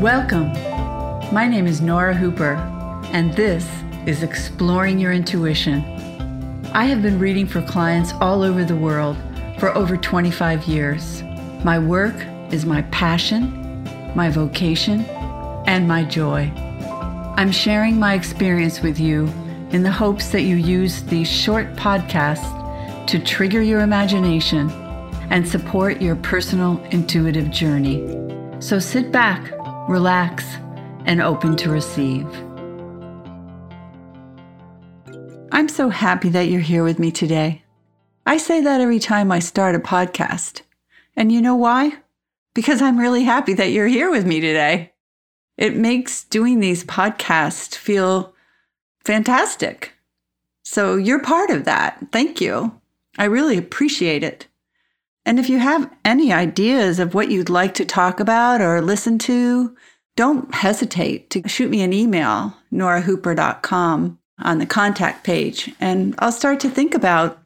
Welcome. My name is Nora Hooper, and this is Exploring Your Intuition. I have been reading for clients all over the world for over 25 years. My work is my passion, my vocation, and my joy. I'm sharing my experience with you in the hopes that you use these short podcasts to trigger your imagination and support your personal intuitive journey. So sit back, relax, and open to receive. I'm so happy that you're here with me today. I say that every time I start a podcast. And you know why? Because I'm really happy that you're here with me today. It makes doing these podcasts feel fantastic. So you're part of that. Thank you. I really appreciate it. And if you have any ideas of what you'd like to talk about or listen to, don't hesitate to shoot me an email, norahooper.com, on the contact page, and I'll start to think about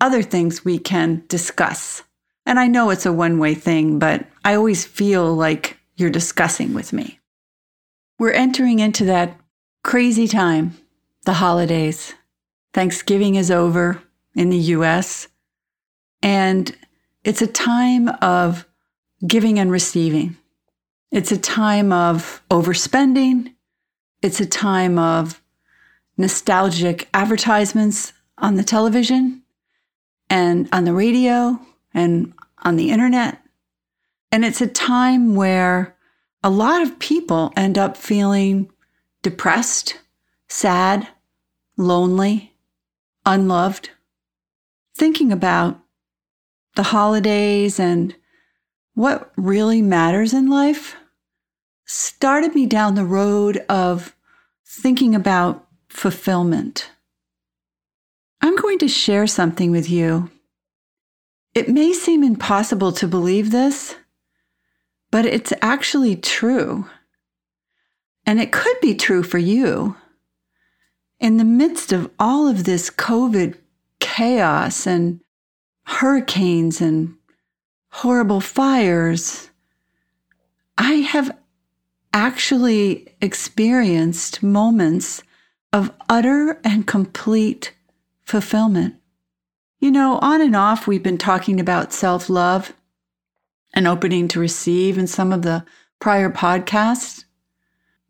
other things we can discuss. And I know it's a one way thing, but I always feel like you're discussing with me. We're entering into that crazy time, the holidays. Thanksgiving is over in the US, and it's a time of giving and receiving. It's a time of overspending. It's a time of nostalgic advertisements on the television and on the radio and on the internet. And it's a time where a lot of people end up feeling depressed, sad, lonely, unloved, thinking about the holidays and what really matters in life started me down the road of thinking about fulfillment. I'm going to share something with you. It may seem impossible to believe this, but it's actually true. And it could be true for you. In the midst of all of this COVID chaos and hurricanes and horrible fires, I have actually experienced moments of utter and complete fulfillment. You know, on and off, we've been talking about self love and opening to receive in some of the prior podcasts.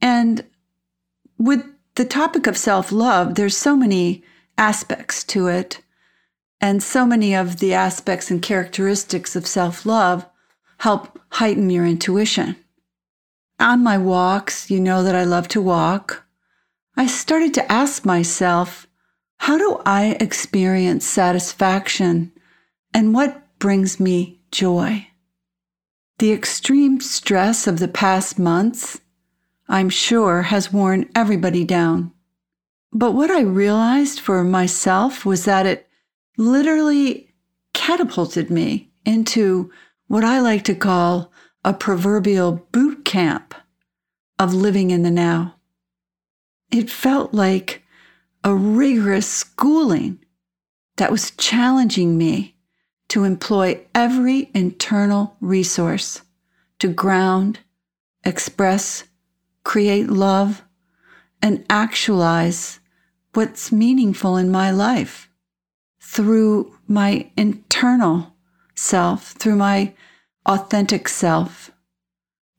And with the topic of self love, there's so many aspects to it. And so many of the aspects and characteristics of self love help heighten your intuition. On my walks, you know that I love to walk. I started to ask myself, how do I experience satisfaction and what brings me joy? The extreme stress of the past months, I'm sure, has worn everybody down. But what I realized for myself was that it literally catapulted me into what I like to call a proverbial boot camp of living in the now. It felt like a rigorous schooling that was challenging me to employ every internal resource to ground, express, create love, and actualize what's meaningful in my life through my internal self, through my authentic self,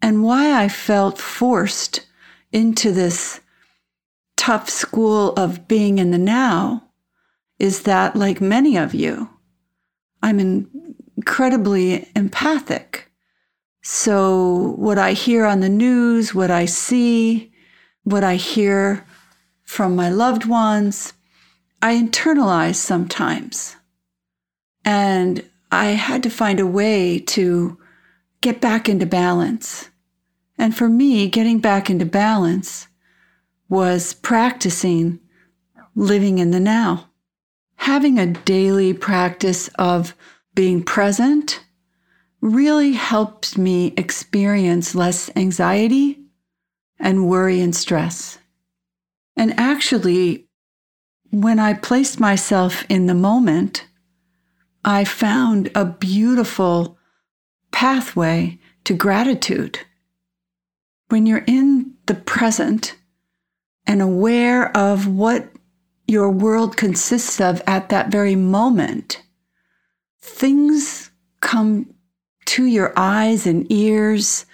and why I felt forced into this tough school of being in the now is that, like many of you, I'm incredibly empathic. So, what I hear on the news, what I see, what I hear from my loved ones, I internalize sometimes. And I had to find a way to get back into balance. And for me, getting back into balance was practicing living in the now. Having a daily practice of being present really helps me experience less anxiety and worry and stress. And actually, when I placed myself in the moment, I found a beautiful pathway to gratitude. when you're in the present and aware of what your world consists of at that very moment, things come to your eyes and ears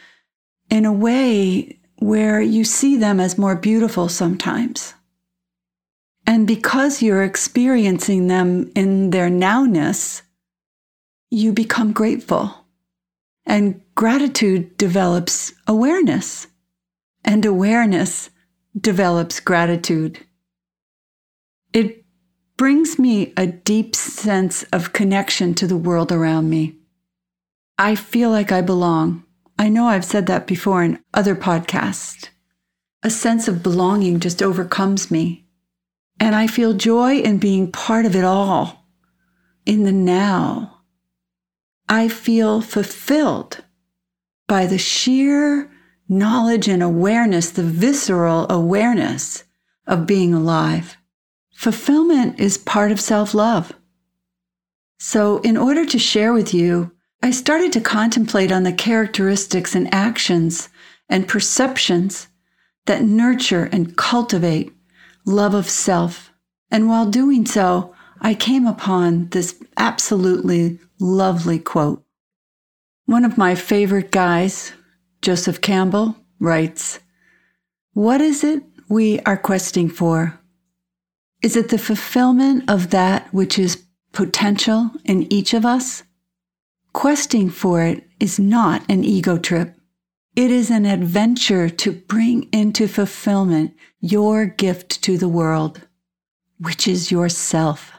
in a way where you see them as more beautiful sometimes. And because you're experiencing them in their nowness, you become grateful. And gratitude develops awareness, and awareness develops gratitude. It brings me a deep sense of connection to the world around me. I feel like I belong. I know I've said that before in other podcasts. A sense of belonging just overcomes me. And I feel joy in being part of it all, in the now. I feel fulfilled by the sheer knowledge and awareness, the visceral awareness of being alive. Fulfillment is part of self love. So, in order to share with you, I started to contemplate on the characteristics and actions and perceptions that nurture and cultivate love of self. And while doing so, I came upon this absolutely lovely quote. One of my favorite guys, Joseph Campbell, writes What is it we are questing for? Is it the fulfillment of that which is potential in each of us? Questing for it is not an ego trip. It is an adventure to bring into fulfillment your gift to the world, which is yourself.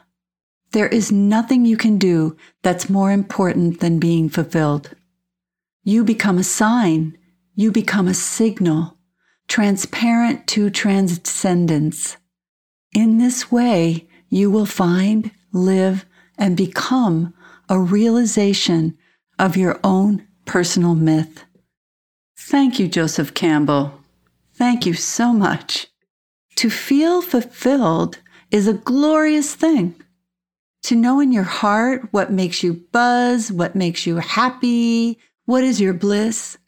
There is nothing you can do that's more important than being fulfilled. You become a sign, you become a signal, transparent to transcendence. In this way, you will find, live, and become a realization of your own personal myth. Thank you, Joseph Campbell. Thank you so much. To feel fulfilled is a glorious thing. To know in your heart what makes you buzz, what makes you happy, what is your bliss,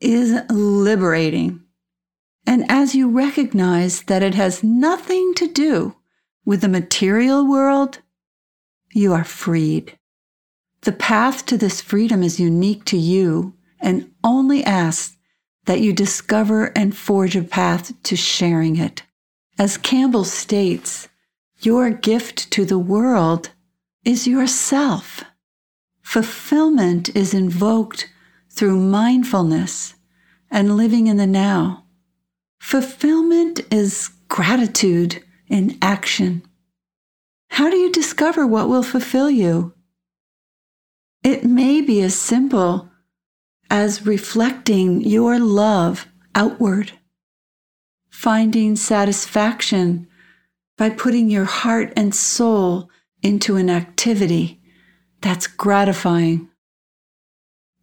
is liberating. And as you recognize that it has nothing to do with the material world, you are freed. The path to this freedom is unique to you and only asks that you discover and forge a path to sharing it. As Campbell states, your gift to the world is yourself. Fulfillment is invoked through mindfulness and living in the now. Fulfillment is gratitude in action. How do you discover what will fulfill you? It may be as simple as reflecting your love outward, finding satisfaction by putting your heart and soul into an activity that's gratifying.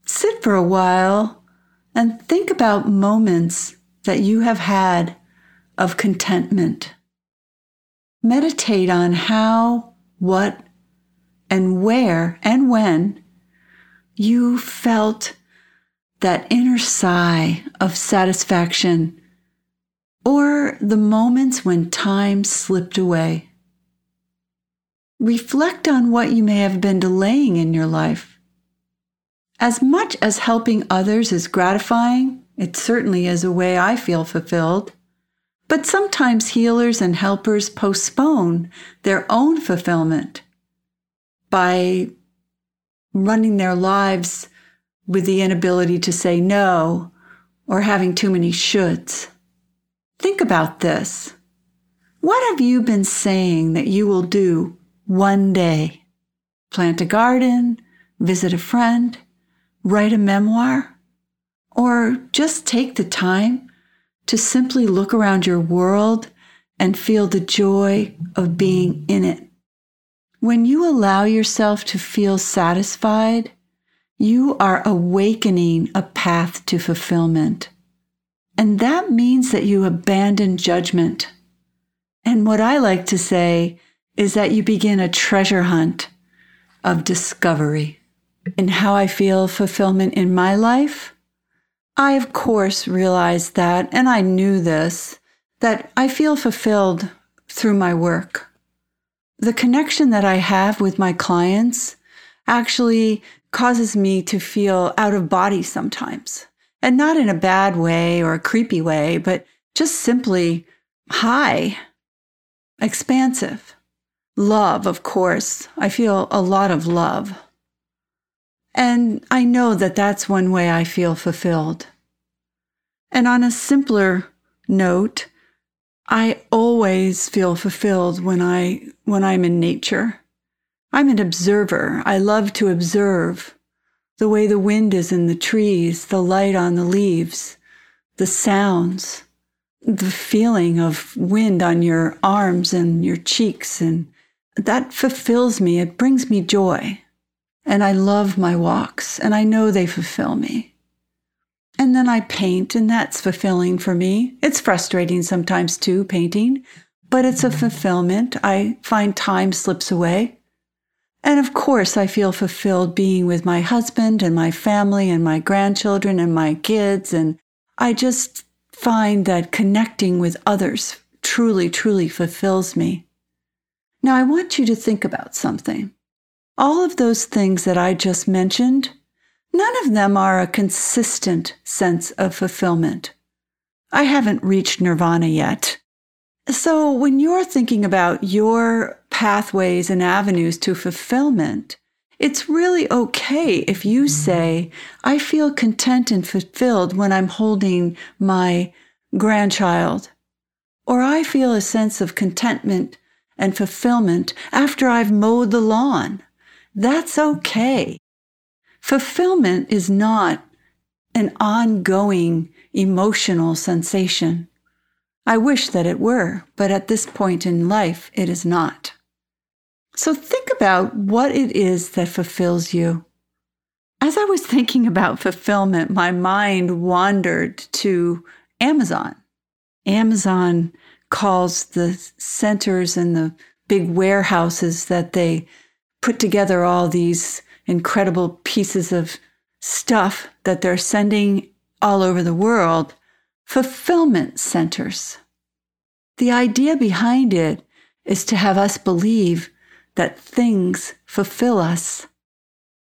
Sit for a while and think about moments that you have had of contentment. Meditate on how, what, and where and when you felt that inner sigh of satisfaction or the moments when time slipped away. Reflect on what you may have been delaying in your life. As much as helping others is gratifying, it certainly is a way I feel fulfilled. But sometimes healers and helpers postpone their own fulfillment by running their lives with the inability to say no or having too many shoulds. Think about this. What have you been saying that you will do one day? Plant a garden, visit a friend, write a memoir, or just take the time to simply look around your world and feel the joy of being in it. When you allow yourself to feel satisfied, you are awakening a path to fulfillment. And that means that you abandon judgment. And what I like to say is that you begin a treasure hunt of discovery. In how I feel fulfillment in my life, I, of course, realized that, and I knew this, that I feel fulfilled through my work. The connection that I have with my clients actually causes me to feel out of body sometimes. And not in a bad way or a creepy way, but just simply high, expansive. Love, of course. I feel a lot of love. And I know that that's one way I feel fulfilled. And on a simpler note, I always feel fulfilled when I when I'm in nature. I'm an observer. I love to observe the way the wind is in the trees, the light on the leaves, the sounds, the feeling of wind on your arms and your cheeks. And that fulfills me. It brings me joy. And I love my walks, and I know they fulfill me. And then I paint, and that's fulfilling for me. It's frustrating sometimes too, painting, but it's a fulfillment. I find time slips away. And of course, I feel fulfilled being with my husband and my family and my grandchildren and my kids. And I just find that connecting with others truly, truly fulfills me. Now, I want you to think about something. All of those things that I just mentioned, none of them are a consistent sense of fulfillment. I haven't reached nirvana yet. So, when you're thinking about your pathways and avenues to fulfillment, it's really okay if you mm-hmm. say, I feel content and fulfilled when I'm holding my grandchild, or I feel a sense of contentment and fulfillment after I've mowed the lawn. That's okay. Fulfillment is not an ongoing emotional sensation. I wish that it were, but at this point in life, it is not. So think about what it is that fulfills you. As I was thinking about fulfillment, my mind wandered to Amazon. Amazon calls the centers and the big warehouses that they put together all these incredible pieces of stuff that they're sending all over the world fulfillment centers. The idea behind it is to have us believe that things fulfill us.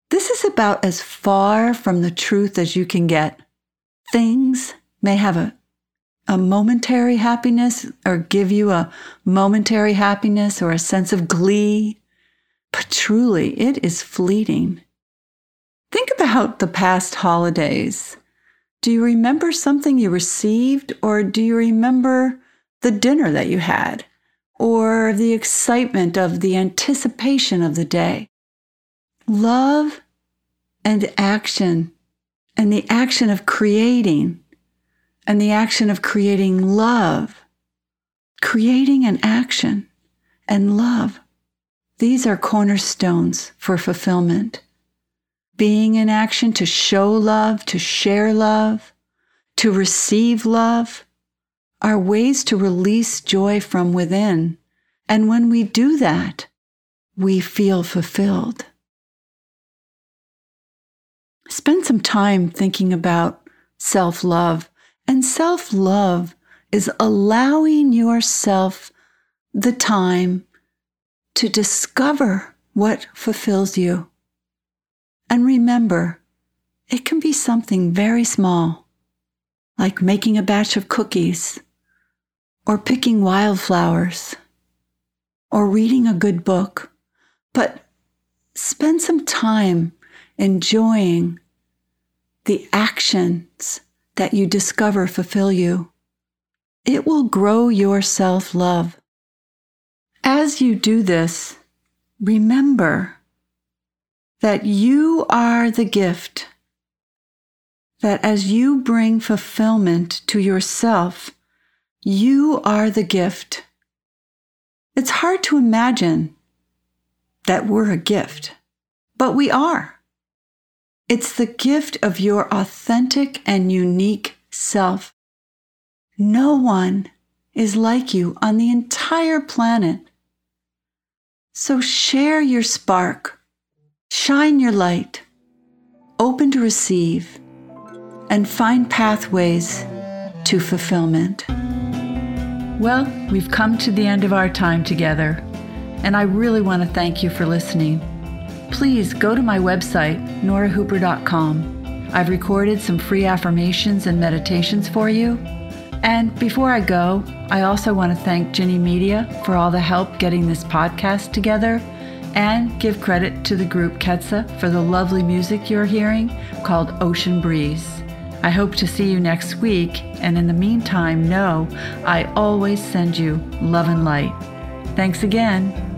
This is about as far from the truth as you can get. Things may have a, a momentary happiness or give you a momentary happiness or a sense of glee, but truly it is fleeting. Think about the past holidays. Do you remember something you received, or do you remember the dinner that you had, or the excitement of the anticipation of the day? Love and action, and the action of creating, and the action of creating love, creating an action and love. These are cornerstones for fulfillment being in action to show love, to share love, to receive love are ways to release joy from within. And when we do that, we feel fulfilled. Spend some time thinking about self love. And self love is allowing yourself the time to discover what fulfills you. And remember, it can be something very small, like making a batch of cookies, or picking wildflowers, or reading a good book. But spend some time enjoying the actions that you discover fulfill you. It will grow your self love. As you do this, remember that you are the gift, that as you bring fulfillment to yourself, you are the gift. It's hard to imagine that we're a gift, but we are. It's the gift of your authentic and unique self. No one is like you on the entire planet. So share your spark Shine your light, open to receive, and find pathways to fulfillment. Well, we've come to the end of our time together, and I really want to thank you for listening. Please go to my website, norahooper.com. I've recorded some free affirmations and meditations for you. And before I go, I also want to thank Ginny Media for all the help getting this podcast together and give credit to the group Ketsa for the lovely music you're hearing called Ocean Breeze. I hope to see you next week, and in the meantime, know I always send you love and light. Thanks again.